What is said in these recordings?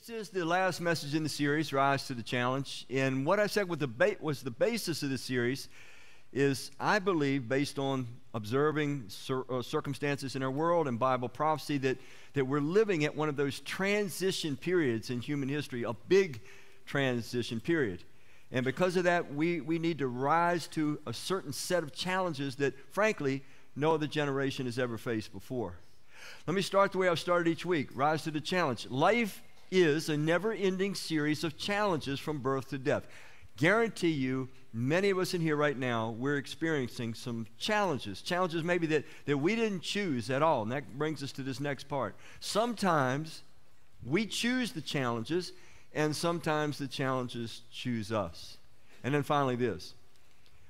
This is the last message in the series, Rise to the Challenge. And what I said was the, ba- was the basis of the series is, I believe, based on observing cir- uh, circumstances in our world and Bible prophecy, that, that we're living at one of those transition periods in human history, a big transition period. And because of that, we, we need to rise to a certain set of challenges that, frankly, no other generation has ever faced before. Let me start the way I've started each week rise to the challenge. Life is a never ending series of challenges from birth to death. Guarantee you, many of us in here right now, we're experiencing some challenges. Challenges maybe that, that we didn't choose at all. And that brings us to this next part. Sometimes we choose the challenges, and sometimes the challenges choose us. And then finally, this.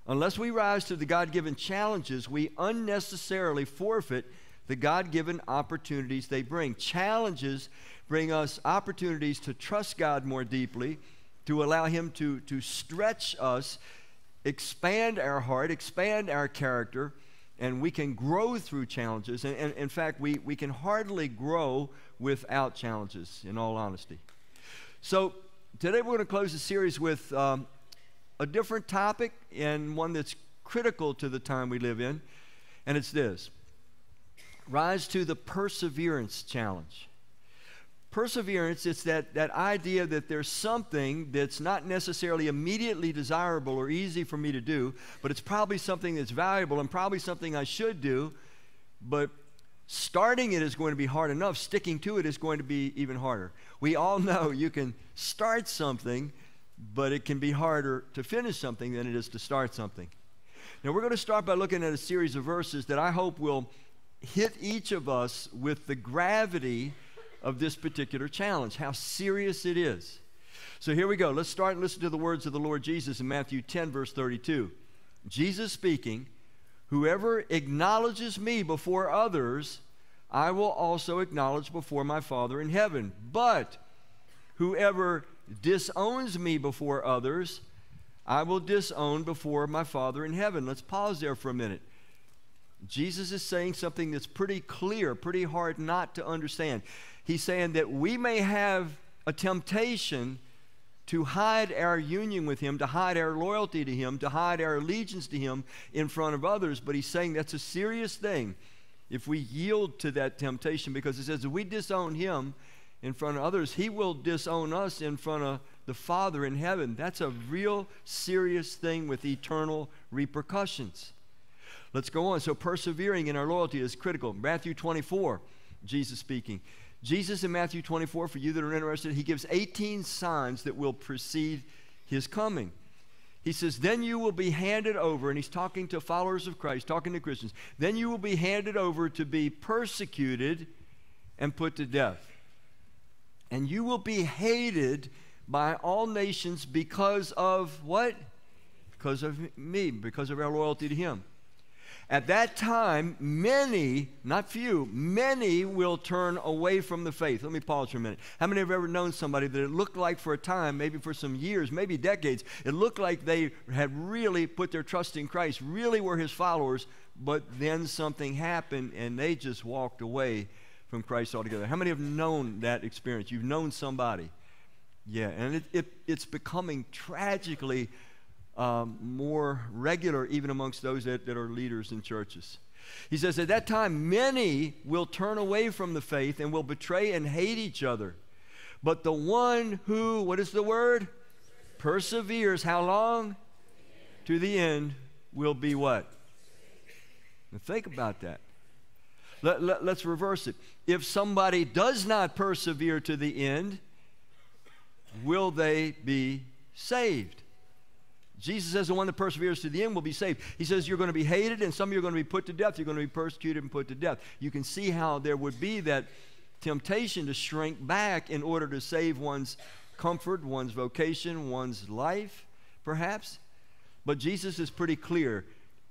Unless we rise to the God given challenges, we unnecessarily forfeit the God given opportunities they bring. Challenges bring us opportunities to trust God more deeply, to allow Him to, to stretch us, expand our heart, expand our character, and we can grow through challenges. And, and in fact, we, we can hardly grow without challenges, in all honesty. So, today we're going to close the series with um, a different topic and one that's critical to the time we live in, and it's this Rise to the Perseverance Challenge. Perseverance, it's that, that idea that there's something that's not necessarily immediately desirable or easy for me to do, but it's probably something that's valuable and probably something I should do, but starting it is going to be hard enough. Sticking to it is going to be even harder. We all know you can start something, but it can be harder to finish something than it is to start something. Now, we're going to start by looking at a series of verses that I hope will hit each of us with the gravity of this particular challenge, how serious it is. So here we go. Let's start and listen to the words of the Lord Jesus in Matthew 10, verse 32. Jesus speaking, Whoever acknowledges me before others, I will also acknowledge before my Father in heaven. But whoever disowns me before others, I will disown before my Father in heaven. Let's pause there for a minute. Jesus is saying something that's pretty clear, pretty hard not to understand. He's saying that we may have a temptation to hide our union with Him, to hide our loyalty to Him, to hide our allegiance to Him in front of others. But He's saying that's a serious thing if we yield to that temptation because He says if we disown Him in front of others, He will disown us in front of the Father in heaven. That's a real serious thing with eternal repercussions. Let's go on. So, persevering in our loyalty is critical. Matthew 24, Jesus speaking. Jesus in Matthew 24, for you that are interested, he gives 18 signs that will precede his coming. He says, Then you will be handed over, and he's talking to followers of Christ, talking to Christians. Then you will be handed over to be persecuted and put to death. And you will be hated by all nations because of what? Because of me, because of our loyalty to him. At that time, many, not few, many will turn away from the faith. Let me pause for a minute. How many have ever known somebody that it looked like for a time, maybe for some years, maybe decades, it looked like they had really put their trust in Christ, really were his followers, but then something happened and they just walked away from Christ altogether? How many have known that experience? You've known somebody. Yeah, and it, it, it's becoming tragically um, more regular even amongst those that, that are leaders in churches. He says, At that time, many will turn away from the faith and will betray and hate each other. But the one who, what is the word? Perseveres, how long? To the end will be what? Now think about that. Let, let, let's reverse it. If somebody does not persevere to the end, will they be saved? Jesus says the one that perseveres to the end will be saved. He says you're going to be hated and some of you are going to be put to death. You're going to be persecuted and put to death. You can see how there would be that temptation to shrink back in order to save one's comfort, one's vocation, one's life, perhaps. But Jesus is pretty clear.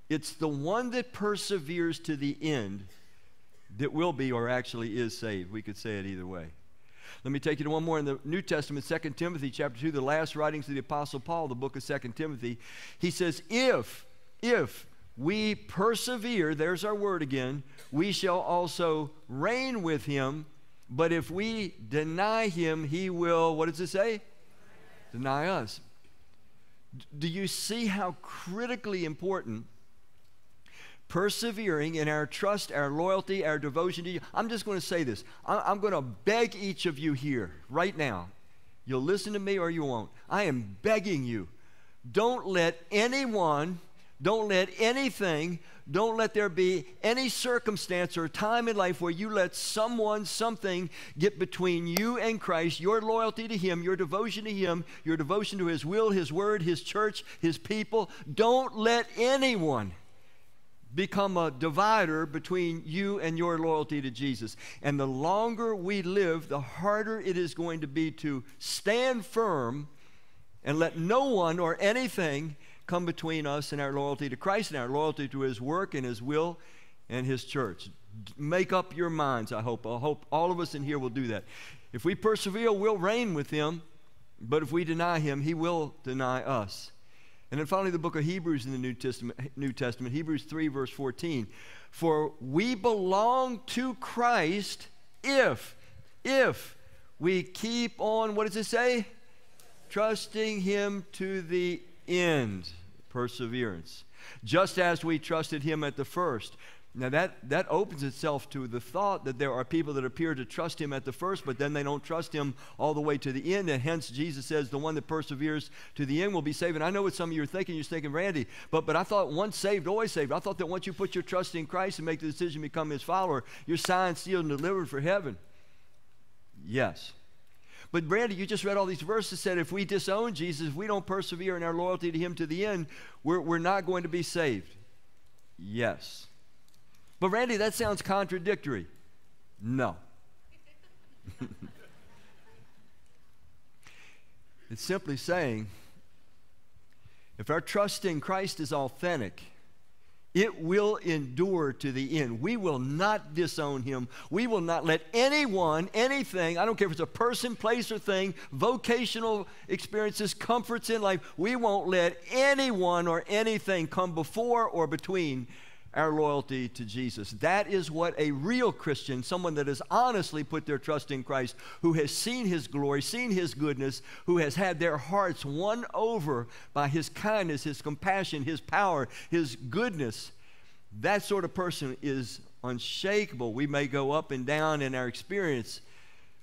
It's the one that perseveres to the end that will be or actually is saved. We could say it either way. Let me take you to one more in the New Testament, 2 Timothy chapter 2, the last writings of the Apostle Paul, the book of 2 Timothy. He says, If, if we persevere, there's our word again, we shall also reign with him But if we deny him, he will, what does it say? Deny us. Do you see how critically important persevering in our trust, our loyalty, our devotion to you? I'm just going to say this. I'm going to beg each of you here right now. You'll listen to me or you won't. I am begging you. Don't let anyone, don't let anything don't let there be any circumstance or time in life where you let someone, something get between you and Christ, your loyalty to Him, your devotion to Him, your devotion to His will, His word, His church, His people. Don't let anyone become a divider between you and your loyalty to Jesus. And the longer we live, the harder it is going to be to stand firm and let no one or anything come between us and our loyalty to Christ and our loyalty to His work and His will and His church. Make up your minds, I hope. I hope all of us in here will do that. If we persevere, we'll reign with Him, but if we deny Him, He will deny us. And then finally, the book of Hebrews in the New Testament, New Testament Hebrews 3, verse 14. For we belong to Christ if, if we keep on, what does it say? Trusting Him to the end perseverance. Just as we trusted him at the first. Now, that, that opens itself to the thought that there are people that appear to trust him at the first, but then they don't trust him all the way to the end. And hence, Jesus says, the one that perseveres to the end will be saved. And I know what some of you are thinking. You're thinking, Randy, but, but I thought once saved, always saved. I thought that once you put your trust in Christ and make the decision to become his follower, you're signed, sealed, and delivered for heaven. Yes. But Randy, you just read all these verses said if we disown Jesus, if we don't persevere in our loyalty to him to the end, we're, we're not going to be saved. Yes. But Randy, that sounds contradictory. No. it's simply saying if our trust in Christ is authentic, it will endure to the end. We will not disown him. We will not let anyone, anything, I don't care if it's a person, place, or thing, vocational experiences, comforts in life, we won't let anyone or anything come before or between our loyalty to Jesus. That is what a real Christian, someone that has honestly put their trust in Christ, who has seen his glory, seen his goodness, who has had their hearts won over by his kindness, his compassion, his power, his goodness, that sort of person is unshakable. We may go up and down in our experience,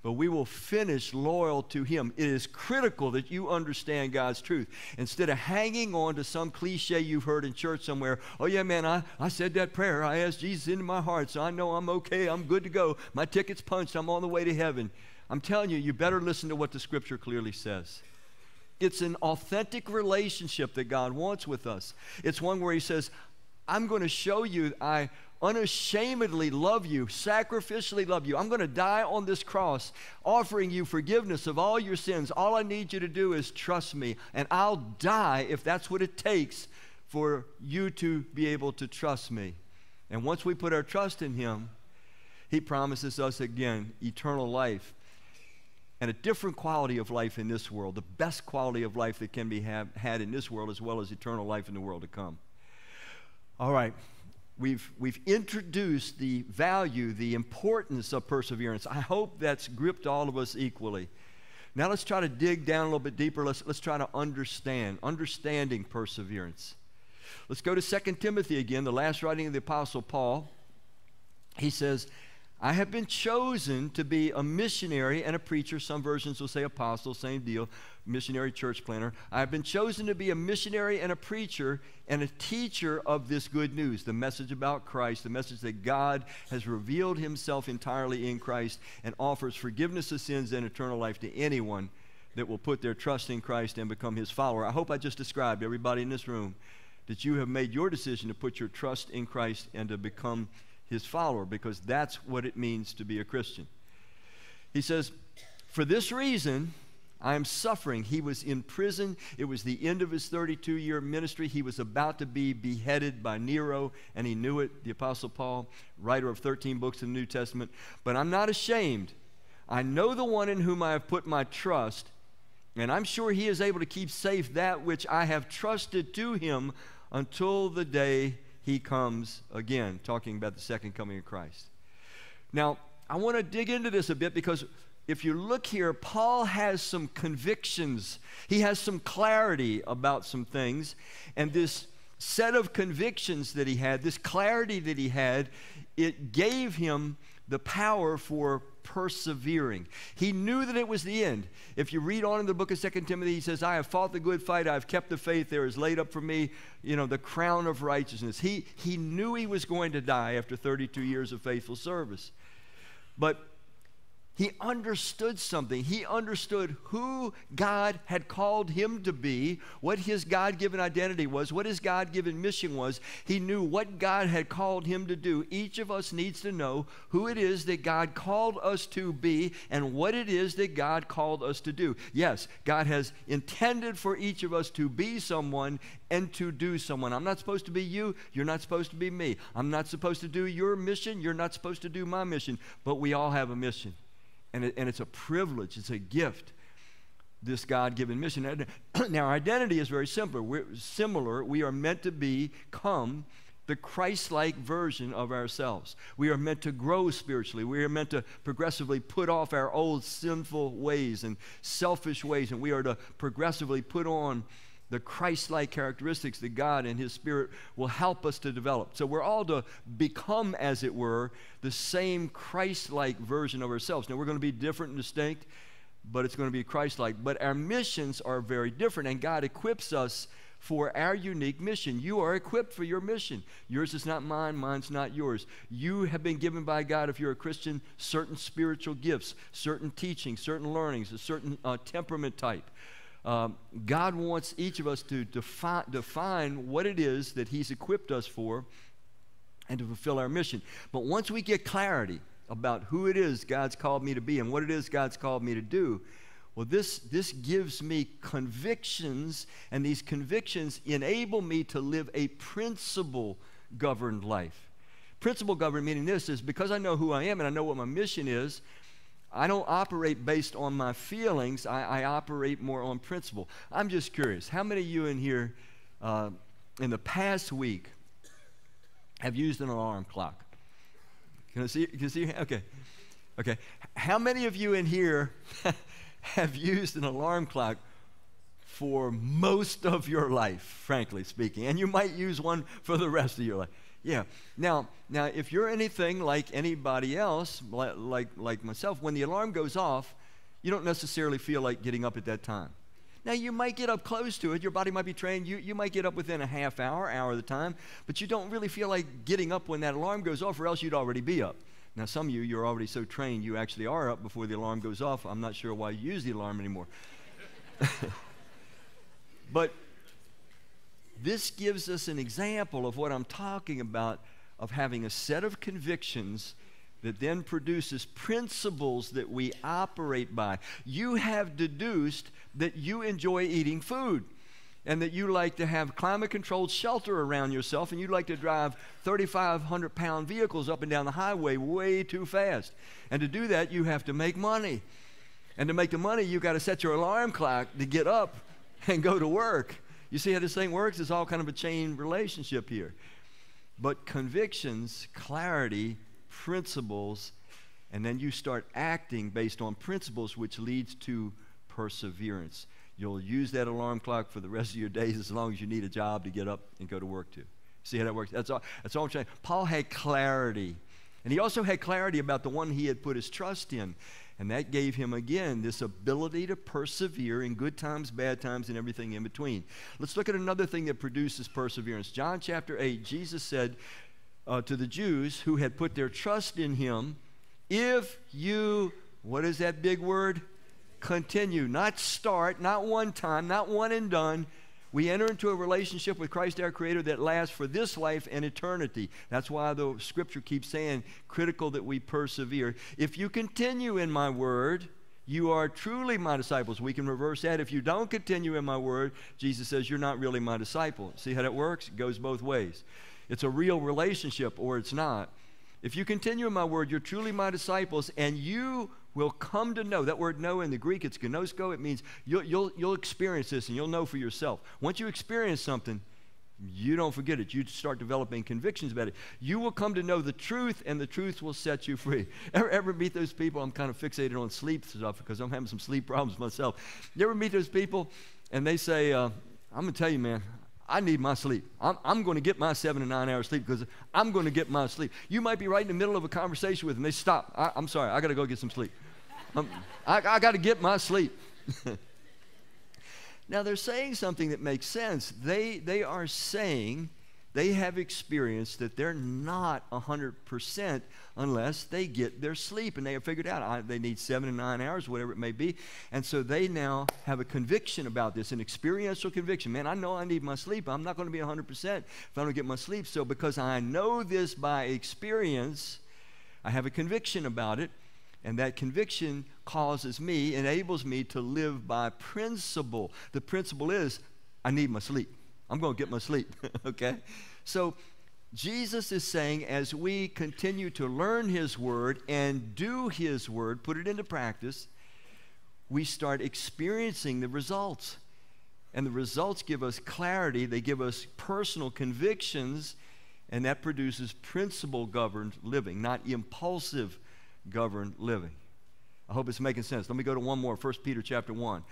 but we will finish loyal to Him. It is critical that you understand God's truth. Instead of hanging on to some cliche you've heard in church somewhere, oh, yeah, man, I, I said that prayer. I asked Jesus into my heart, so I know I'm okay. I'm good to go. My ticket's punched. I'm on the way to heaven. I'm telling you, you better listen to what the Scripture clearly says. It's an authentic relationship that God wants with us. It's one where He says, I'm going to show you I unashamedly love you, sacrificially love you. I'm going to die on this cross, offering you forgiveness of all your sins. All I need you to do is trust me, and I'll die if that's what it takes for you to be able to trust me. And once we put our trust in Him, He promises us again eternal life and a different quality of life in this world, the best quality of life that can be have, had in this world, as well as eternal life in the world to come. All right we've, we've introduced the value, the importance of perseverance. I hope that's gripped all of us equally. Now let's try to dig down a little bit deeper. Let's, let's try to understand, understanding perseverance. Let's go to 2 Timothy again, the last writing of the Apostle Paul. He says, I have been chosen to be a missionary and a preacher. Some versions will say apostle, same deal, missionary church planner. I have been chosen to be a missionary and a preacher and a teacher of this good news, the message about Christ, the message that God has revealed himself entirely in Christ and offers forgiveness of sins and eternal life to anyone that will put their trust in Christ and become his follower. I hope I just described everybody in this room that you have made your decision to put your trust in Christ and to become his follower because that's what it means to be a Christian. He says, For this reason, I am suffering. He was in prison. It was the end of his 32 year ministry. He was about to be beheaded by Nero, and he knew it. The Apostle Paul, writer of 13 books in the New Testament. But I'm not ashamed. I know the one in whom I have put my trust, and I'm sure he is able to keep safe that which I have trusted to him until the day he comes again, talking about the second coming of Christ. Now, I want to dig into this a bit because if you look here, Paul has some convictions. He has some clarity about some things. And this set of convictions that he had, this clarity that he had, it gave him the power for persevering. He knew that it was the end. If you read on in the book of Second Timothy, he says, I have fought the good fight, I have kept the faith, there is laid up for me, you know, the crown of righteousness. He, he knew he was going to die after 32 years of faithful service. But he understood something. He understood who God had called him to be, what his God given identity was, what his God given mission was. He knew what God had called him to do. Each of us needs to know who it is that God called us to be and what it is that God called us to do. Yes, God has intended for each of us to be someone and to do someone. I'm not supposed to be you. You're not supposed to be me. I'm not supposed to do your mission. You're not supposed to do my mission. But we all have a mission and, it, and it's a privilege, it's a gift, this God given mission. now, our identity is very simple. We're similar. We are meant to become the Christ like version of ourselves. We are meant to grow spiritually. We are meant to progressively put off our old sinful ways and selfish ways, and we are to progressively put on the Christ like characteristics that God and His Spirit will help us to develop. So we're all to become, as it were, the same Christ like version of ourselves. Now we're going to be different and distinct, but it's going to be Christ like. But our missions are very different, and God equips us for our unique mission. You are equipped for your mission. Yours is not mine, mine's not yours. You have been given by God, if you're a Christian, certain spiritual gifts, certain teaching, certain learnings, a certain uh, temperament type. Um, God wants each of us to defi- define what it is that He's equipped us for and to fulfill our mission. But once we get clarity about who it is God's called me to be and what it is God's called me to do, well, this, this gives me convictions, and these convictions enable me to live a principle governed life. Principle governed meaning this is because I know who I am and I know what my mission is, I don't operate based on my feelings, I, I, operate more on principle. I'm just curious how many of you in here uh, in the past week have used an alarm clock? Can I see? Can I see? Okay. Okay. How many of you in here have used an alarm clock for most of your life, frankly speaking? And you might use one for the rest of your life. Yeah. Now, now, if you're anything like anybody else, like, like, myself, when the alarm goes off, you don't necessarily feel like getting up at that time. Now, you might get up close to it. Your body might be trained. You, you might get up within a half hour, hour of the time, but you don't really feel like getting up when that alarm goes off, or else you'd already be up. Now, some of you, you're already so trained, you actually are up before the alarm goes off. I'm not sure why you use the alarm anymore. but this gives us an example of what I'm talking about of having a set of convictions that then produces principles that we operate by. You have deduced that you enjoy eating food and that you like to have climate controlled shelter around yourself and you like to drive 3,500 pound vehicles up and down the highway way too fast. And to do that, you have to make money. And to make the money, you've got to set your alarm clock to get up and go to work. You see how this thing works? It's all kind of a chain relationship here. But convictions, clarity, principles, and then you start acting based on principles, which leads to perseverance. You'll use that alarm clock for the rest of your days as long as you need a job to get up and go to work to. See how that works? That's all, that's all I'm saying. Paul had clarity. And he also had clarity about the one he had put his trust in. And that gave him, again, this ability to persevere in good times, bad times, and everything in between. Let's look at another thing that produces perseverance. John chapter 8, Jesus said uh, to the Jews who had put their trust in him, If you, what is that big word? Continue. Not start, not one time, not one and done we enter into a relationship with Christ our Creator that lasts for this life and eternity. That's why the scripture keeps saying, critical that we persevere. If you continue in my word, you are truly my disciples. We can reverse that. If you don't continue in my word, Jesus says, you're not really my disciple. See how that works? It goes both ways. It's a real relationship or it's not. If you continue in my word, you're truly my disciples, and you will come to know. That word know in the Greek, it's gnosko. It means you'll, you'll, you'll experience this and you'll know for yourself. Once you experience something, you don't forget it. You start developing convictions about it. You will come to know the truth, and the truth will set you free. Ever, ever meet those people? I'm kind of fixated on sleep stuff because I'm having some sleep problems myself. You ever meet those people, and they say, uh, I'm going to tell you, man, I need my sleep. I'm, I'm going to get my seven to nine hours sleep because I'm going to get my sleep. You might be right in the middle of a conversation with them. They stop. I, am sorry. I got to go get some sleep. Um, I, I got to get my sleep. now, they're saying something that makes sense. They, they are saying they have experienced that they're not 100% unless they get their sleep. And they have figured out I, they need seven to nine hours, whatever it may be. And so they now have a conviction about this, an experiential conviction. Man, I know I need my sleep. I'm not going to be 100% if I don't get my sleep. So because I know this by experience, I have a conviction about it. And that conviction causes me, enables me to live by principle. The principle is I need my sleep. I'm going to get my sleep, okay? So Jesus is saying as we continue to learn His Word and do His Word, put it into practice, we start experiencing the results. And the results give us clarity, they give us personal convictions, and that produces principle governed living, not impulsive governed living. I hope it's making sense. Let me go to one more, 1 Peter chapter 1.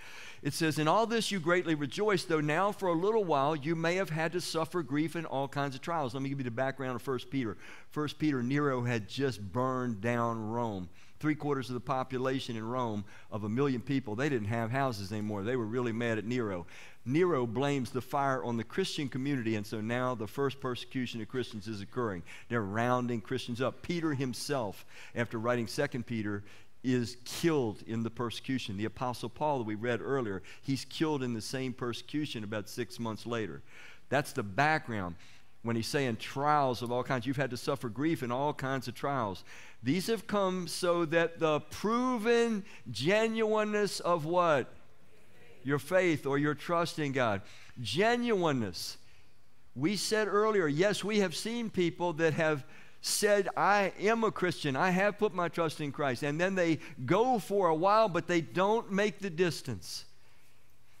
It says, In all this you greatly rejoice, though now for a little while you may have had to suffer grief in all kinds of trials. Let me give you the background of 1 Peter. 1 Peter, Nero had just burned down Rome. Three quarters of the population in Rome, of a million people, they didn't have houses anymore. They were really mad at Nero. Nero blames the fire on the Christian community, and so now the first persecution of Christians is occurring. They're rounding Christians up. Peter himself, after writing 2 Peter, is killed in the persecution. The Apostle Paul, that we read earlier, he's killed in the same persecution about six months later. That's the background when he's saying trials of all kinds. You've had to suffer grief in all kinds of trials. These have come so that the proven genuineness of what? Your faith or your trust in God. Genuineness. We said earlier, yes, we have seen people that have said, I am a Christian, I have put my trust in Christ, and then they go for a while, but they don't make the distance.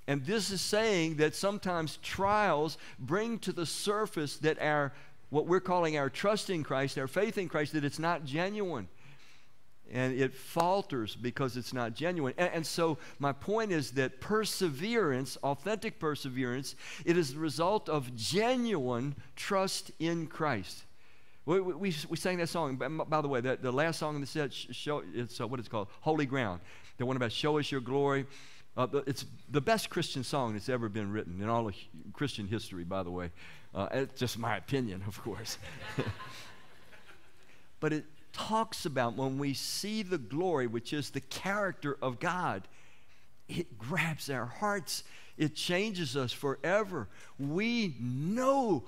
And this is saying that sometimes trials bring to the surface that our, what we're calling our trust in Christ, our faith in Christ, that it's not genuine. And it falters because it's not genuine. And, and, so my point is that perseverance, authentic perseverance, it is the result of genuine trust in Christ. We, we, we sang that song. By the way, the, the last song in the set, show, it's uh, what it's called, Holy Ground. The one about Show Us Your Glory. Uh, it's the best Christian song that's ever been written in all of Christian history, by the way. Uh, it's just my opinion, of course. but it talks about when we see the glory, which is the character of God, it grabs our hearts. It changes us forever. We know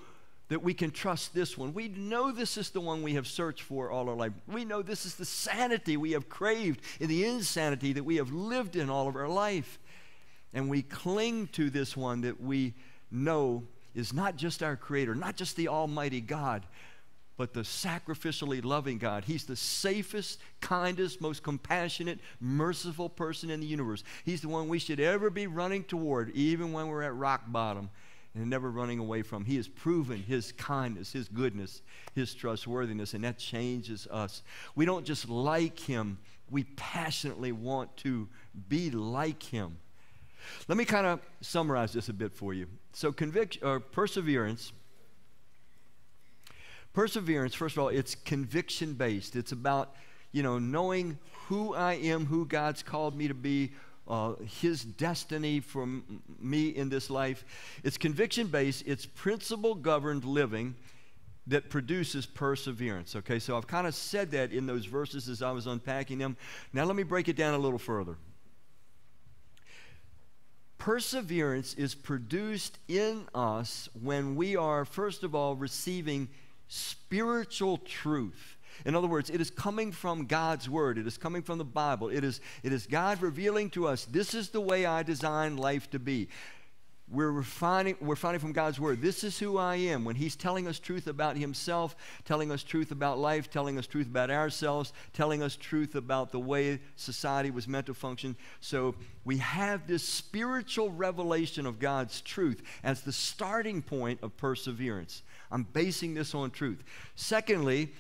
that we can trust this one. We know this is the one we have searched for all our life. We know this is the sanity we have craved and the insanity that we have lived in all of our life. And we cling to this one that we know is not just our Creator, not just the Almighty God, but the sacrificially loving God. He's the safest, kindest, most compassionate, merciful person in the universe. He's the one we should ever be running toward, even when we're at rock bottom and never running away from. He has proven his kindness, his goodness, his trustworthiness, and that changes us. We don't just like him, we passionately want to be like him. Let me kind of summarize this a bit for you. So, conviction or uh, perseverance. Perseverance, first of all, it's conviction based. It's about, you know, knowing who I am, who God's called me to be, uh, his destiny for m- me in this life. It's conviction based, it's principle governed living that produces perseverance. Okay, so I've kind of said that in those verses as I was unpacking them. Now let me break it down a little further. Perseverance is produced in us when we are, first of all, receiving spiritual truth. In other words, it is coming from God's Word. It is coming from the Bible. It is, it is God revealing to us this is the way I design life to be. we're refining, we're finding from God's word, this is who I am. When He's telling us truth about Himself, telling us truth about life, telling us truth about ourselves, telling us truth about the way society was meant to function. So we have this spiritual revelation of God's truth as the starting point of perseverance. I'm basing this on truth. Secondly,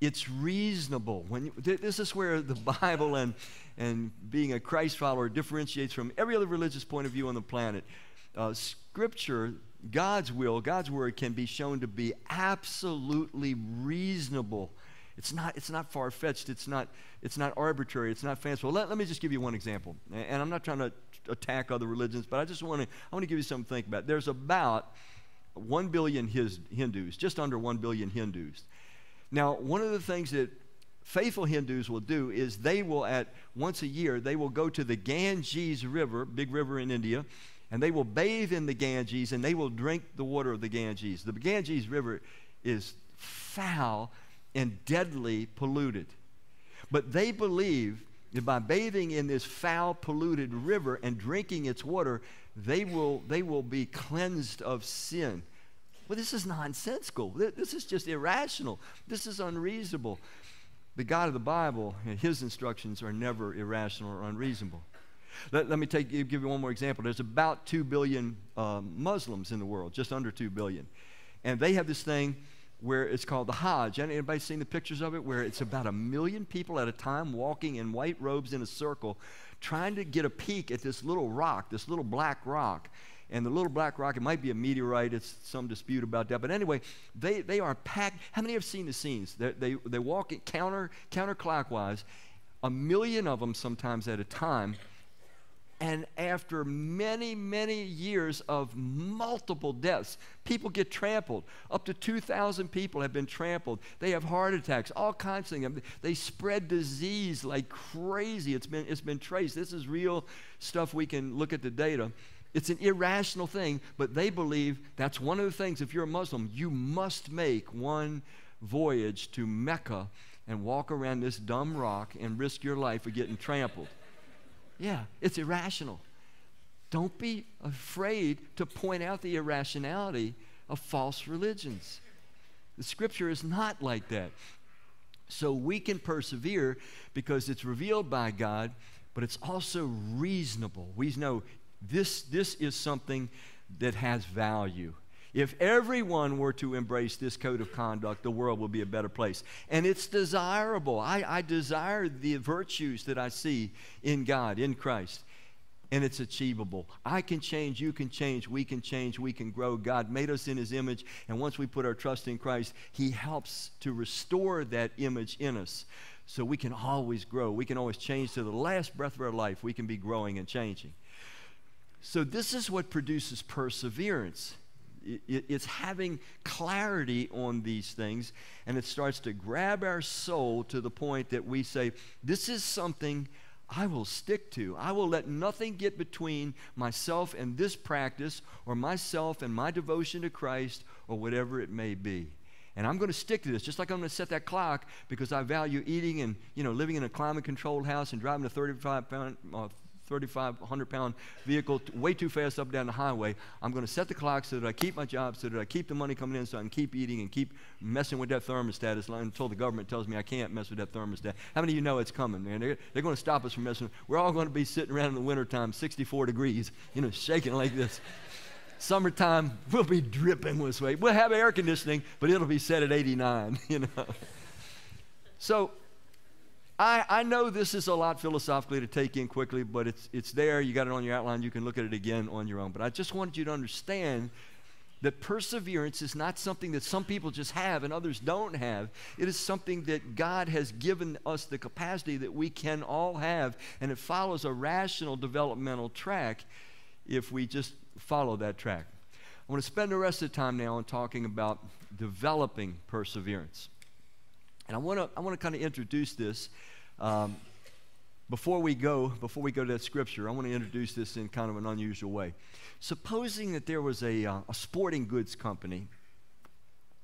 it's reasonable. When this is where the Bible and, and being a Christ follower differentiates from every other religious point of view on the planet uh, Scripture, God's will, God's word can be shown to be absolutely reasonable. It's not, it's not far fetched. It's not, it's not arbitrary. It's not fanciful. Let, let me just give you one example. And I'm not trying to attack other religions, but I just want to, I want to give you something to think about. There's about 1 billion his, Hindus, just under 1 billion Hindus. Now, one of the things that faithful Hindus will do is they will, at once a year, they will go to the Ganges River, big river in India, and they will bathe in the Ganges and they will drink the water of the Ganges. The Ganges River is foul and deadly polluted. But they believe that by bathing in this foul, polluted river and drinking its water, they will, they will be cleansed of sin. Well, this is nonsensical. This is just irrational. This is unreasonable. The God of the Bible and his instructions are never irrational or unreasonable. Let, let me take, give you one more example. There's about 2 billion um, Muslims in the world, just under 2 billion. And they have this thing where it's called the Hajj. Anybody seen the pictures of it? Where it's about a million people at a time walking in white robes in a circle, trying to get a peek at this little rock, this little black rock. And the little black rock, it might be a meteorite, it's some dispute about that. But anyway, they, they are packed. How many have seen the scenes? They, they, they walk counter, counterclockwise, a million of them sometimes at a time and after many, many years of multiple deaths, people get trampled. Up to 2,000 people have been trampled. They have heart attacks, all kinds of things. They spread disease like crazy. It's been, it's been traced. This is real stuff. We can look at the data. It's an irrational thing, but they believe that's one of the things. If you're a Muslim, you must make one voyage to Mecca and walk around this dumb rock and risk your life of getting trampled. Yeah, it's irrational. Don't be afraid to point out the irrationality of false religions. The scripture is not like that. So we can persevere because it's revealed by God, but it's also reasonable. We know this, this is something that has value. If everyone were to embrace this code of conduct, the world would be a better place. And it's desirable. I, I desire the virtues that I see in God, in Christ. And it's achievable. I can change, you can change, we can change, we can grow. God made us in His image, and once we put our trust in Christ, He helps to restore that image in us so we can always grow. We can always change to the last breath of our life. We can be growing and changing. So, this is what produces perseverance it's having clarity on these things, and it starts to grab our soul to the point that we say, This is something I will stick to. I will let nothing get between myself and this practice, or myself and my devotion to Christ, or whatever it may be. And I'm going to stick to this, just like I'm going to set that clock because I value eating and you know living in a climate-controlled house and driving a 35 pound, uh, 3,500 pound vehicle way too fast up down the highway. I'm going to set the clock so that I keep my job, so that I keep the money coming in, so I can keep eating and keep messing with that thermostat until the government tells me I can't mess with that thermostat. How many of you know it's coming, man? They're, they're going to stop us from messing. We're all going to be sitting around in the wintertime, 64 degrees, you know, shaking like this. Summertime, we'll be dripping with sweat. We'll have air conditioning, but it'll be set at 89, you know. So I, I know this is a lot philosophically to take in quickly, but it's, it's there. You got it on your outline. You can look at it again on your own. But I just wanted you to understand that perseverance is not something that some people just have and others don't have. It is something that God has given us the capacity that we can all have, and it follows a rational developmental track if we just follow that track. I want to spend the rest of the time now on talking about developing perseverance. And I want to, I want to kind of introduce this um, before we go, before we go to that scripture, I want to introduce this in kind of an unusual way. Supposing that there was a, uh, a sporting goods company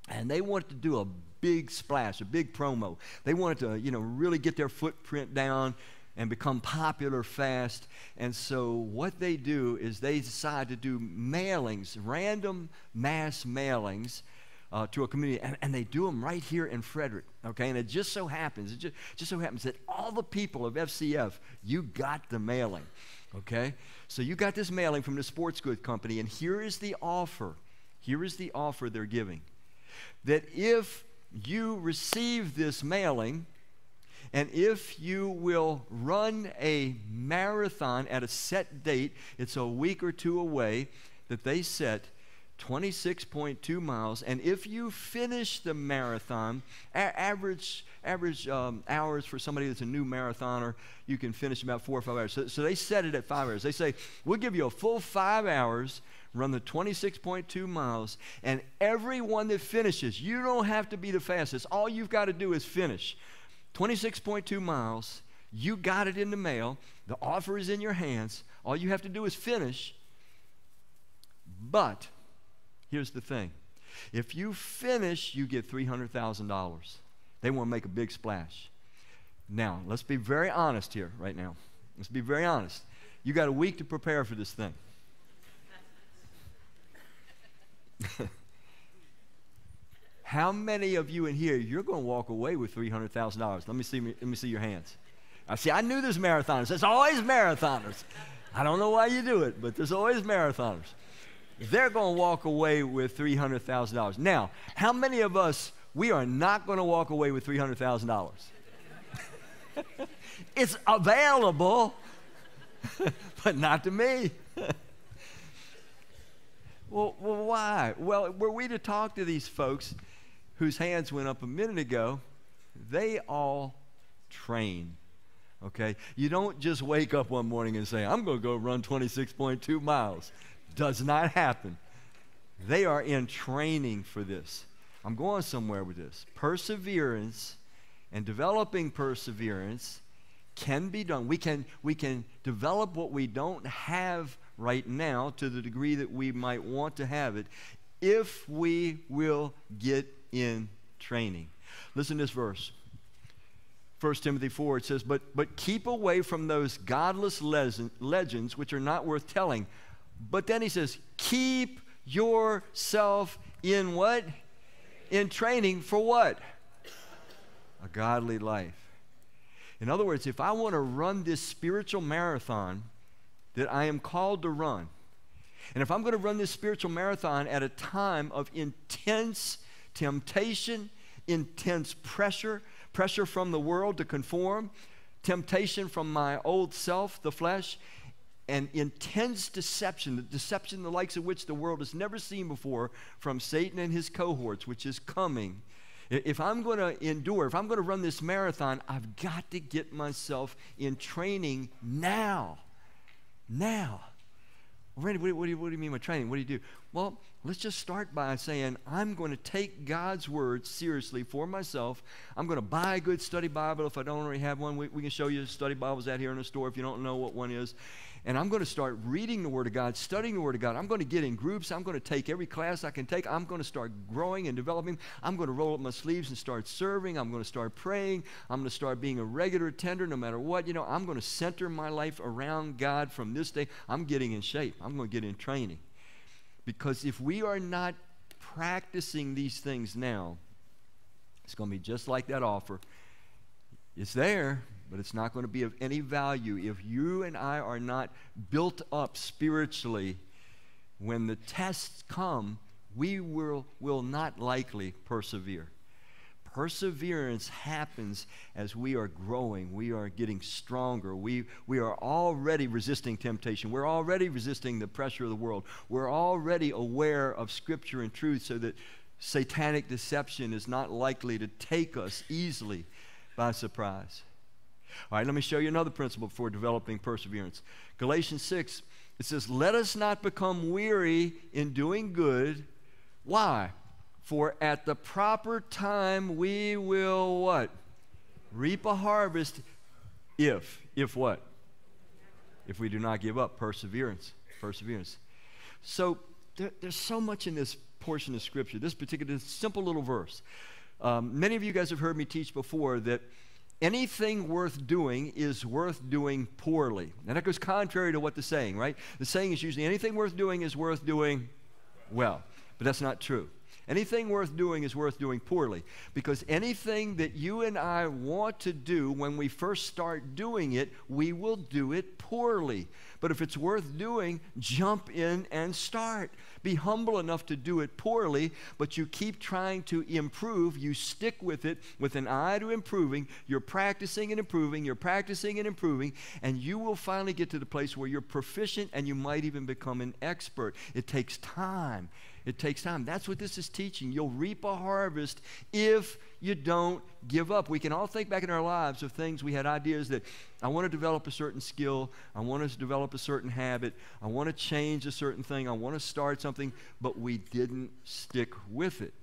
and they wanted to do a big splash, a big promo. They wanted to, you know, really get their footprint down, and become popular fast. And so, what they do is they decide to do mailings, random mass mailings. Uh, to a community, and, and, they do them right here in Frederick, okay? And it just so happens, it just, just so happens that all the people of FCF, you got the mailing, okay? So you got this mailing from the sports goods company, and here is the offer. Here is the offer they're giving. That if you receive this mailing, and if you will run a marathon at a set date, it's a week or two away that they set 26.2 miles. And if you finish the marathon, a- average, average um, hours for somebody that's a new marathoner, you can finish about four or five hours. So, so they set it at five hours. They say, we'll give you a full five hours run the 26.2 miles, and everyone that finishes, you don't have to be the fastest. All you've got to do is finish. 26.2 miles, you got it in the mail, the offer is in your hands. All you have to do is finish. But here's the thing if you finish, you get $300,000. They want to make a big splash. Now, let's be very honest here right now. Let's be very honest. You got a week to prepare for this thing. How many of you in here, you're going to walk away with $300,000? Let me see, let me see your hands. I see, I knew there's marathoners. There's always marathoners. I don't know why you do it, but there's always marathoners. They're going to walk away with $300,000. Now, how many of us, we are not going to walk away with $300,000? it's available, but not to me. Well, well, why? Well, were we to talk to these folks whose hands went up a minute ago, they all train. Okay? You don't just wake up one morning and say, I'm going to go run 26.2 miles. Does not happen. They are in training for this. I'm going somewhere with this. Perseverance and developing perseverance can be done. We can, we can develop what we don't have right now to the degree that we might want to have it if we will get in training. Listen to this verse. 1 Timothy 4, it says, But, but keep away from those godless legends which are not worth telling. But then he says, Keep yourself in what? In training for what? A godly life. In other words, if I want to run this spiritual marathon, that I am called to run. And if I'm going to run this spiritual marathon at a time of intense temptation, intense pressure, pressure from the world to conform, temptation from my old self, the flesh, and intense deception, the deception the likes of which the world has never seen before from Satan and his cohorts, which is coming. If I'm going to endure, if I'm going to run this marathon, I've got to get myself in training now now. Randy, what, do you, what do you mean by training? What do you do? Well, let's just start by saying, I'm going to take God's word seriously for myself. I'm going to buy a good study Bible if I don't already have one. We, we can show you study Bibles out here in the store if you don't know what one is and I'm going to start reading the Word of God, studying the Word of God. I'm going to get in groups. I'm going to take every class I can take. I'm going to start growing and developing. I'm going to roll up my sleeves and start serving. I'm going to start praying. I'm going to start being a regular attender no matter what. You know, I'm going to center my life around God from this day. I'm getting in shape. I'm going to get in training. Because if we are not practicing these things now, it's going to be just like that offer. It's there, but it's not going to be of any value if you and I are not built up spiritually. When the tests come, we will, will not likely persevere. Perseverance happens as we are growing. We are getting stronger. We, we are already resisting temptation. We're already resisting the pressure of the world. We're already aware of Scripture and truth so that satanic deception is not likely to take us easily by surprise. All right, let me show you another principle for developing perseverance. Galatians 6, it says, Let us not become weary in doing good. Why? For at the proper time we will what? Reap a harvest if, if what? If we do not give up. Perseverance. Perseverance. So there, there's so much in this portion of Scripture, this particular this simple little verse. Um, many of you guys have heard me teach before that anything worth doing is worth doing poorly. And that goes contrary to what the saying, right? The saying is usually anything worth doing is worth doing well, but that's not true. Anything worth doing is worth doing poorly because anything that you and I want to do when we first start doing it, we will do it poorly. But if it's worth doing, jump in and start. Be humble enough to do it poorly, but you keep trying to improve. You stick with it with an eye to improving. You're practicing and improving, you're practicing and improving, and you will finally get to the place where you're proficient and you might even become an expert. It takes time. It takes time. That's what this is teaching. You'll reap a harvest if you don't give up. We can all think back in our lives of things we had ideas that I want to develop a certain skill, I want to develop a certain habit, I want to change a certain thing, I want to start something, but we didn't stick with it.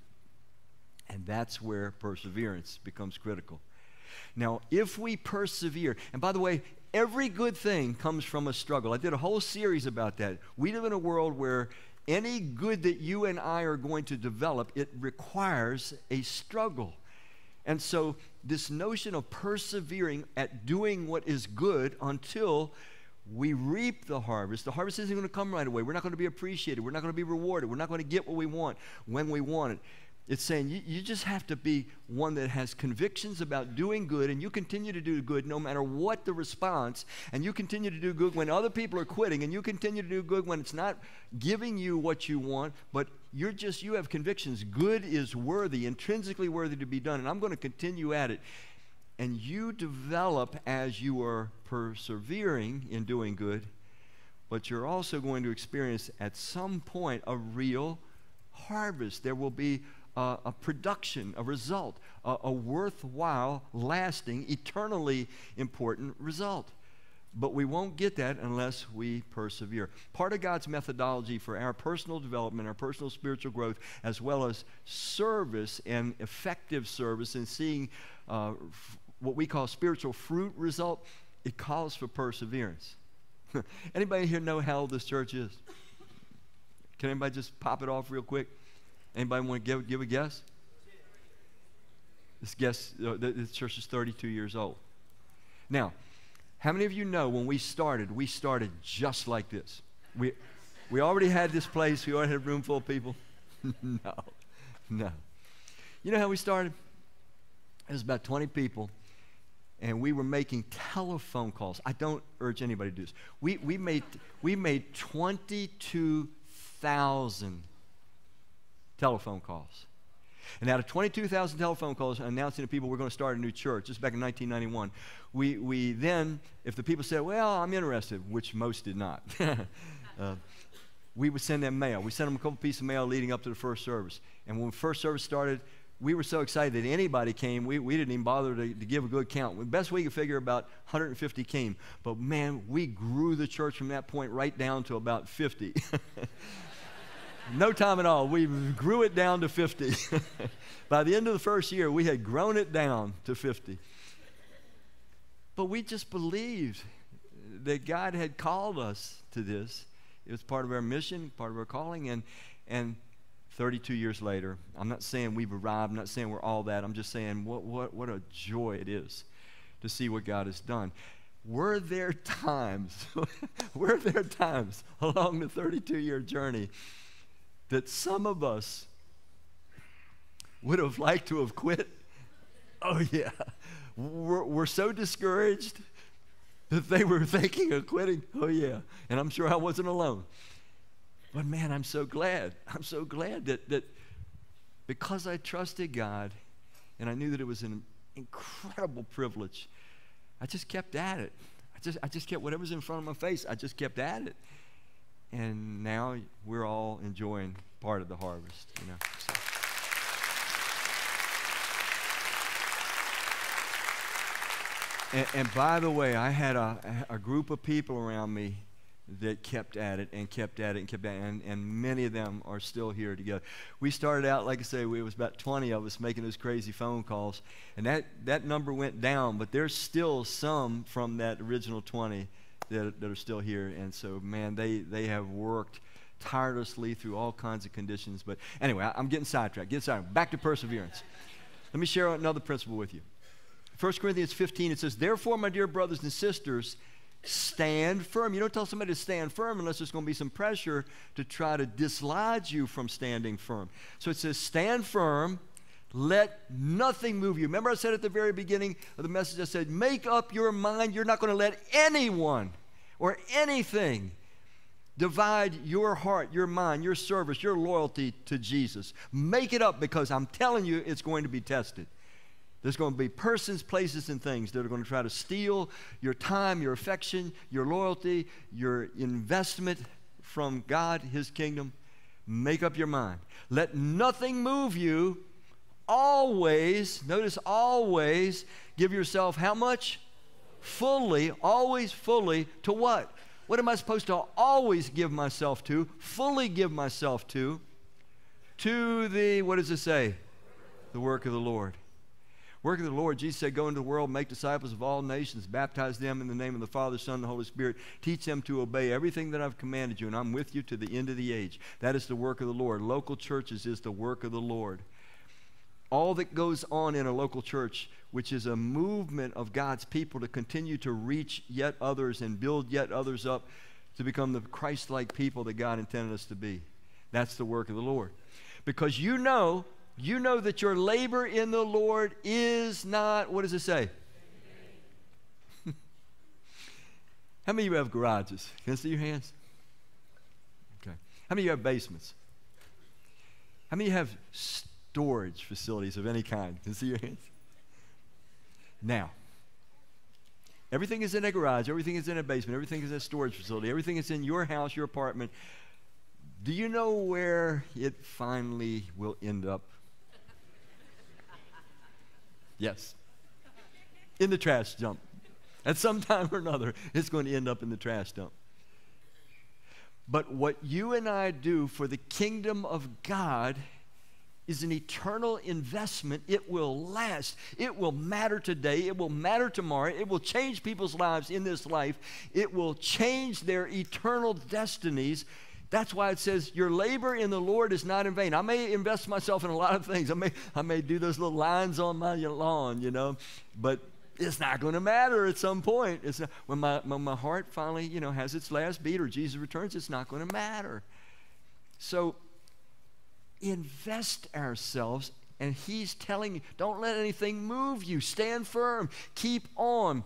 And that's where perseverance becomes critical. Now, if we persevere, and by the way, every good thing comes from a struggle. I did a whole series about that. We live in a world where any good that you and I are going to develop, it requires a struggle. And so, this notion of persevering at doing what is good until we reap the harvest, the harvest isn't going to come right away. We're not going to be appreciated. We're not going to be rewarded. We're not going to get what we want when we want it. It's saying you, you just have to be one that has convictions about doing good, and you continue to do good no matter what the response, and you continue to do good when other people are quitting, and you continue to do good when it's not giving you what you want, but you're just, you have convictions. Good is worthy, intrinsically worthy to be done, and I'm going to continue at it. And you develop as you are persevering in doing good, but you're also going to experience at some point a real harvest. There will be uh, a production, a result, a, a worthwhile, lasting, eternally important result. But we won't get that unless we persevere. Part of God's methodology for our personal development, our personal spiritual growth, as well as service and effective service and seeing uh, what we call spiritual fruit result, it calls for perseverance. anybody here know how old this church is? Can anybody just pop it off real quick? Anybody want to give, give a guess? This guess, uh, this church is 32 years old. Now, how many of you know when we started, we started just like this? We, we already had this place, we already had a room full of people. no, no. You know how we started? It was about 20 people, and we were making telephone calls. I don't urge anybody to do this. We, we, made, we made 22,000 telephone calls. And out of 22,000 telephone calls announcing to people we're going to start a new church, just back in 1991, we, we then, if the people said, Well, I'm interested, which most did not, uh, we would send them mail. We sent them a couple pieces of mail leading up to the first service. And when the first service started, we were so excited that anybody came, we, we didn't even bother to, to give a good count. The best we could figure, about 150 came. But man, we grew the church from that point right down to about 50. no time at all. We grew it down to 50. By the end of the first year, we had grown it down to 50. But we just believed that God had called us to this. It was part of our mission, part of our calling, and, and 32 years later, I'm not saying we've arrived, I'm not saying we're all that, I'm just saying what, what, what a joy it is to see what God has done. Were there times, were there times along the 32 year journey that some of us would have liked to have quit? Oh, yeah. We're, we're so discouraged that they were thinking of quitting. Oh, yeah. And I'm sure I wasn't alone. But man, I'm so glad. I'm so glad that, that because I trusted God and I knew that it was an incredible privilege, I just kept at it. I just, I just kept whatever's in front of my face, I just kept at it and now we're all enjoying part of the harvest, you know. So. And, and, by the way, I had a, a group of people around me that kept at it and kept at it and kept at it, and, and many of them are still here together. We started out, like I say, we, it was about 20 of us making those crazy phone calls, and that, that number went down, but there's still some from that original 20 that, that are still here. And so, man, they, they have worked tirelessly through all kinds of conditions. But anyway, I, am getting sidetracked. Get sidetracked. Back to perseverance. Let me share another principle with you. 1 Corinthians 15, it says, Therefore, my dear brothers and sisters, stand firm. You don't tell somebody to stand firm unless there's going to be some pressure to try to dislodge you from standing firm. So it says, Stand firm. Let nothing move you. Remember, I said at the very beginning of the message, I said, Make up your mind. You're not going to let anyone or anything divide your heart, your mind, your service, your loyalty to Jesus. Make it up because I'm telling you it's going to be tested. There's going to be persons, places, and things that are going to try to steal your time, your affection, your loyalty, your investment from God, His kingdom. Make up your mind. Let nothing move you. Always, notice always, give yourself how much? Fully, always fully to what? What am I supposed to always give myself to? Fully give myself to? To the, what does it say? The work of the Lord work of the Lord, Jesus said, Go into the world, make disciples of all nations, baptize them in the name of the Father, Son, and the Holy Spirit. Teach them to obey everything that I've commanded you, and I'm with you to the end of the age. That is the work of the Lord. Local churches is the work of the Lord. All that goes on in a local church, which is a movement of God's people to continue to reach yet others and build yet others up to become the Christ like people that God intended us to be. That's the work of the Lord. Because you know you know that your labor in the Lord is not, what does it say? How many of you have garages? Can I see your hands? Okay. How many of you have basements? How many of you have storage facilities of any kind? Can I see your hands? Now, everything is in a garage, everything is in a basement, everything is in a storage facility, everything is in your house, your apartment. Do you know where it finally will end up? Yes. In the trash dump. At some time or another, it's going to end up in the trash dump. But what you and I do for the kingdom of God is an eternal investment. It will last. It will matter today. It will matter tomorrow. It will change people's lives in this life. It will change their eternal destinies that's why it says, Your labor in the Lord is not in vain. I may invest myself in a lot of things. I may, I may do those little lines on my lawn, you know, but it's not going to matter at some point. It's not, when, my, when my heart finally, you know, has its last beat or Jesus returns, it's not going to matter. So invest ourselves and he's telling you, don't let anything move you. Stand firm. Keep on.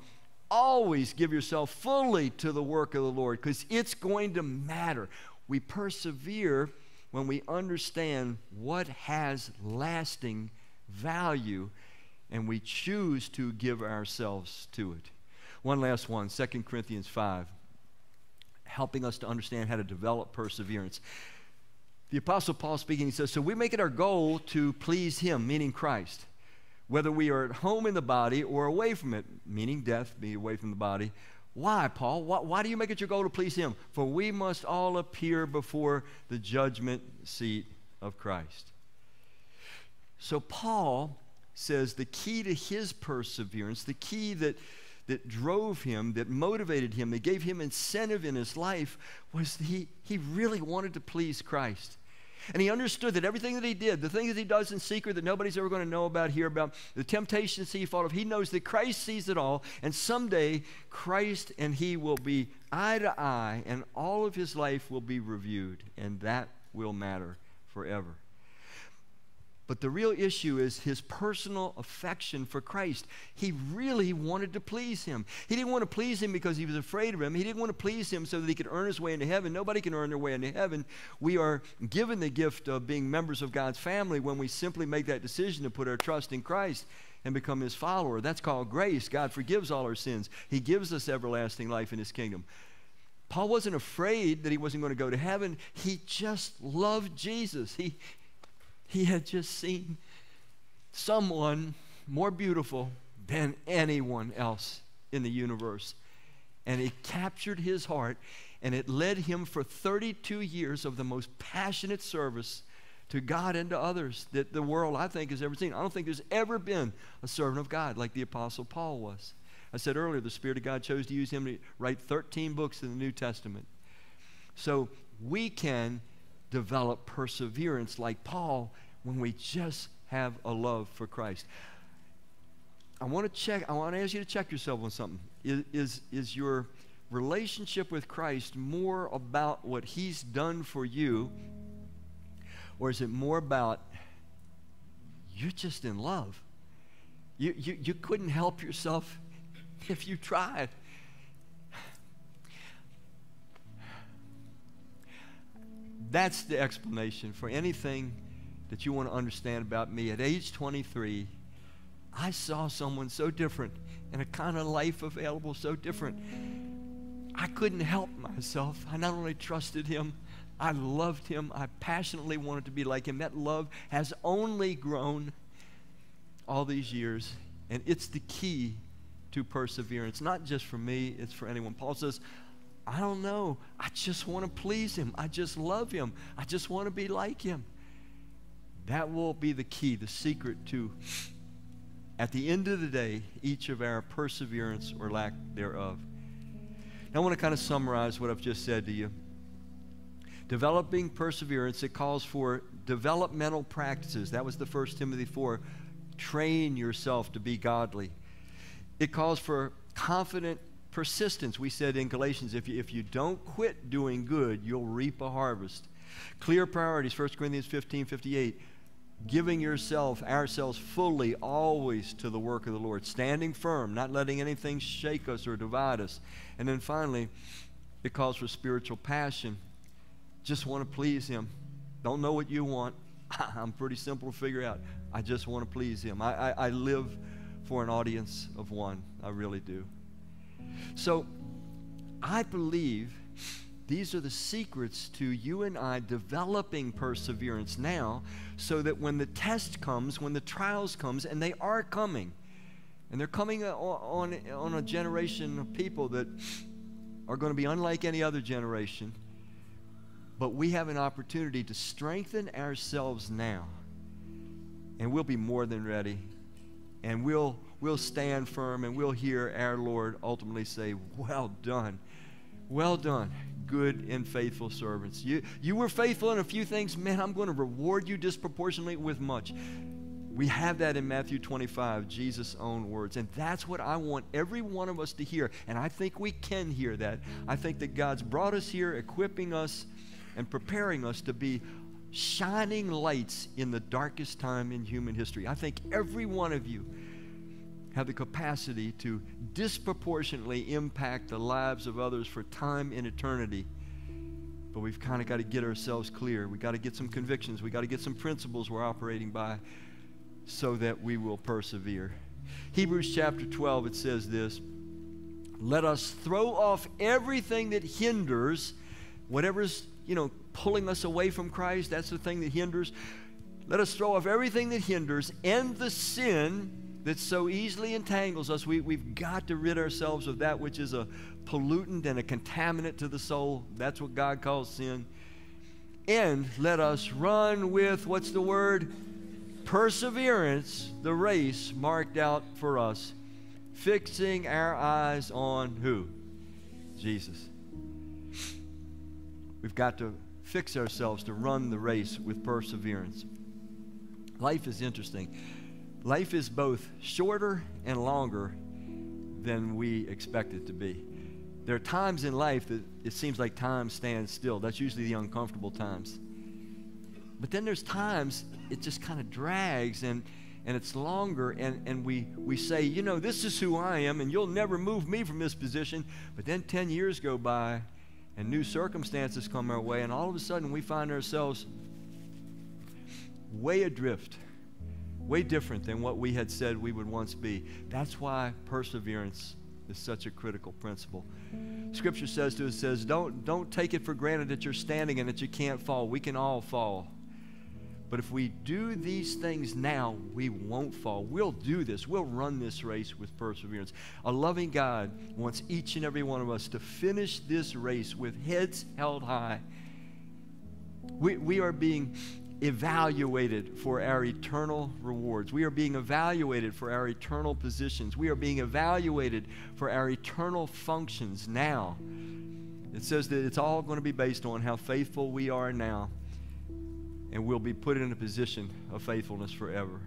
Always give yourself fully to the work of the Lord because it's going to matter. We persevere when we understand what has lasting value and we choose to give ourselves to it. One last one, 2 Corinthians 5, helping us to understand how to develop perseverance. The Apostle Paul speaking, he says, So we make it our goal to please Him, meaning Christ. Whether we are at home in the body or away from it, meaning death, be away from the body, why, Paul? Why, why, do you make it your goal to please Him? For we must all appear before the judgment seat of Christ. So, Paul says the key to his perseverance, the key that, that drove him, that motivated him, that gave him incentive in his life, was he, he really wanted to please Christ. And he understood that everything that he did, the things that he does in secret that nobody's ever going to know about, hear about, the temptations he fought of, he knows that Christ sees it all. And someday, Christ and he will be eye to eye, and all of his life will be reviewed. And that will matter forever. But the real issue is his personal affection for Christ. He really wanted to please him. He didn't want to please him because he was afraid of him. He didn't want to please him so that he could earn his way into heaven. Nobody can earn their way into heaven. We are given the gift of being members of God's family when we simply make that decision to put our trust in Christ and become his follower. That's called grace. God forgives all our sins, he gives us everlasting life in his kingdom. Paul wasn't afraid that he wasn't going to go to heaven. He just loved Jesus. He, he had just seen someone more beautiful than anyone else in the universe. And it captured his heart, and it led him for 32 years of the most passionate service to God and to others that the world, I think, has ever seen. I don't think there's ever been a servant of God like the Apostle Paul was. I said earlier, the Spirit of God chose to use him to write 13 books in the New Testament. So we can develop perseverance like Paul when we just have a love for Christ. I want to check, I want to ask you to check yourself on something. Is, is, is your relationship with Christ more about what He's done for you, or is it more about you're just in love? You, you, you couldn't help yourself if you tried. That's the explanation for anything that you want to understand about me. At age 23, I saw someone so different and a kind of life available so different. I couldn't help myself. I not only trusted him, I loved him. I passionately wanted to be like him. That love has only grown all these years, and it's the key to perseverance, not just for me, it's for anyone. Paul says, I don't know. I just want to please him. I just love him. I just want to be like him. That will be the key, the secret to, at the end of the day, each of our perseverance or lack thereof. Now, I want to kind of summarize what I've just said to you. Developing perseverance, it calls for developmental practices. That was the first Timothy 4. Train yourself to be godly. It calls for confident persistence. We said in Galatians, if you, if you don't quit doing good, you'll reap a harvest. Clear priorities, 1 Corinthians 15 58. Giving yourself, ourselves fully, always to the work of the Lord. Standing firm, not letting anything shake us or divide us. And then finally, it calls for spiritual passion. Just want to please Him. Don't know what you want. I'm pretty simple to figure out. I just want to please Him. I, I, I live for an audience of one. I really do. So I believe these are the secrets to you and I developing perseverance now so that when the test comes, when the trials comes, and they are coming, and they're coming on, on, a generation of people that are going to be unlike any other generation, but we have an opportunity to strengthen ourselves now, and we'll be more than ready, and we'll we'll stand firm and we'll hear our Lord ultimately say, Well done. Well done, good and faithful servants. You, you were faithful in a few things. Man, I'm going to reward you disproportionately with much. We have that in Matthew 25, Jesus' own words. And that's what I want every one of us to hear. And I think we can hear that. I think that God's brought us here, equipping us and preparing us to be shining lights in the darkest time in human history. I think every one of you have the capacity to disproportionately impact the lives of others for time and eternity. But we've kind of got to get ourselves clear. We've got to get some convictions. We've got to get some principles we're operating by so that we will persevere. Hebrews chapter 12, it says this Let us throw off everything that hinders, whatever's, you know, pulling us away from Christ, that's the thing that hinders. Let us throw off everything that hinders and the sin that so easily entangles us, we, we've got to rid ourselves of that which is a pollutant and a contaminant to the soul. That's what God calls sin. And let us run with, what's the word? Perseverance, the race marked out for us, fixing our eyes on who? Jesus. We've got to fix ourselves to run the race with perseverance. Life is interesting. Life is both shorter and longer than we expect it to be. There are times in life that it seems like time stands still. That's usually the uncomfortable times. But then there's times it just kind of drags and, and it's longer, and, and we, we say, you know, this is who I am, and you'll never move me from this position. But then 10 years go by, and new circumstances come our way, and all of a sudden we find ourselves way adrift way different than what we had said we would once be. That's why perseverance is such a critical principle. Scripture says to us, says, don't, don't take it for granted that you're standing and that you can't fall. We can all fall. But if we do these things now, we won't fall. We'll do this. We'll run this race with perseverance. A loving God wants each and every one of us to finish this race with heads held high. We, we are being evaluated for our eternal rewards. We are being evaluated for our eternal positions. We are being evaluated for our eternal functions now. It says that it's all going to be based on how faithful we are now, and we'll be put in a position of faithfulness forever.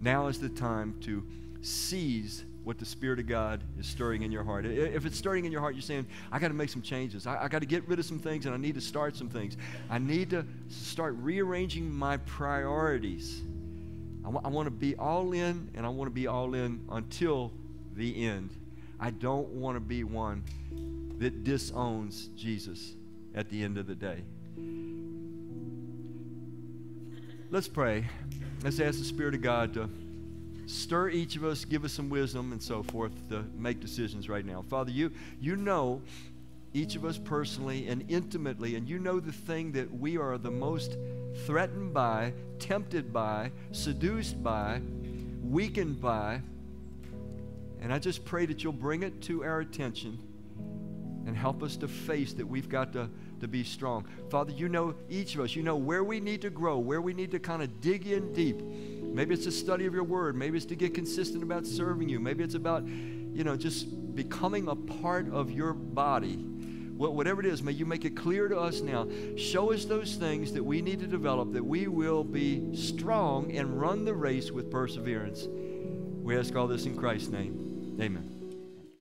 Now is the time to seize what the Spirit of God is stirring in your heart. If it's stirring in your heart, you're saying, I got to make some changes. I, I got to get rid of some things and I need to start some things. I need to start rearranging my priorities. I, w- I want to be all in and I want to be all in until the end. I don't want to be one that disowns Jesus at the end of the day. Let's pray. Let's ask the Spirit of God to stir each of us, give us some wisdom and so forth to make decisions right now. Father, you, you know each of us personally and intimately, and you know the thing that we are the most threatened by, tempted by, seduced by, weakened by. And I just pray that you'll bring it to our attention and help us to face that we've got to, to be strong. Father, you know each of us. You know where we need to grow, where we need to kind of dig in deep. Maybe it's a study of your word. Maybe it's to get consistent about serving you. Maybe it's about, you know, just becoming a part of your body. Whatever it is, may you make it clear to us now. Show us those things that we need to develop, that we will be strong and run the race with perseverance. We ask all this in Christ's name. Amen.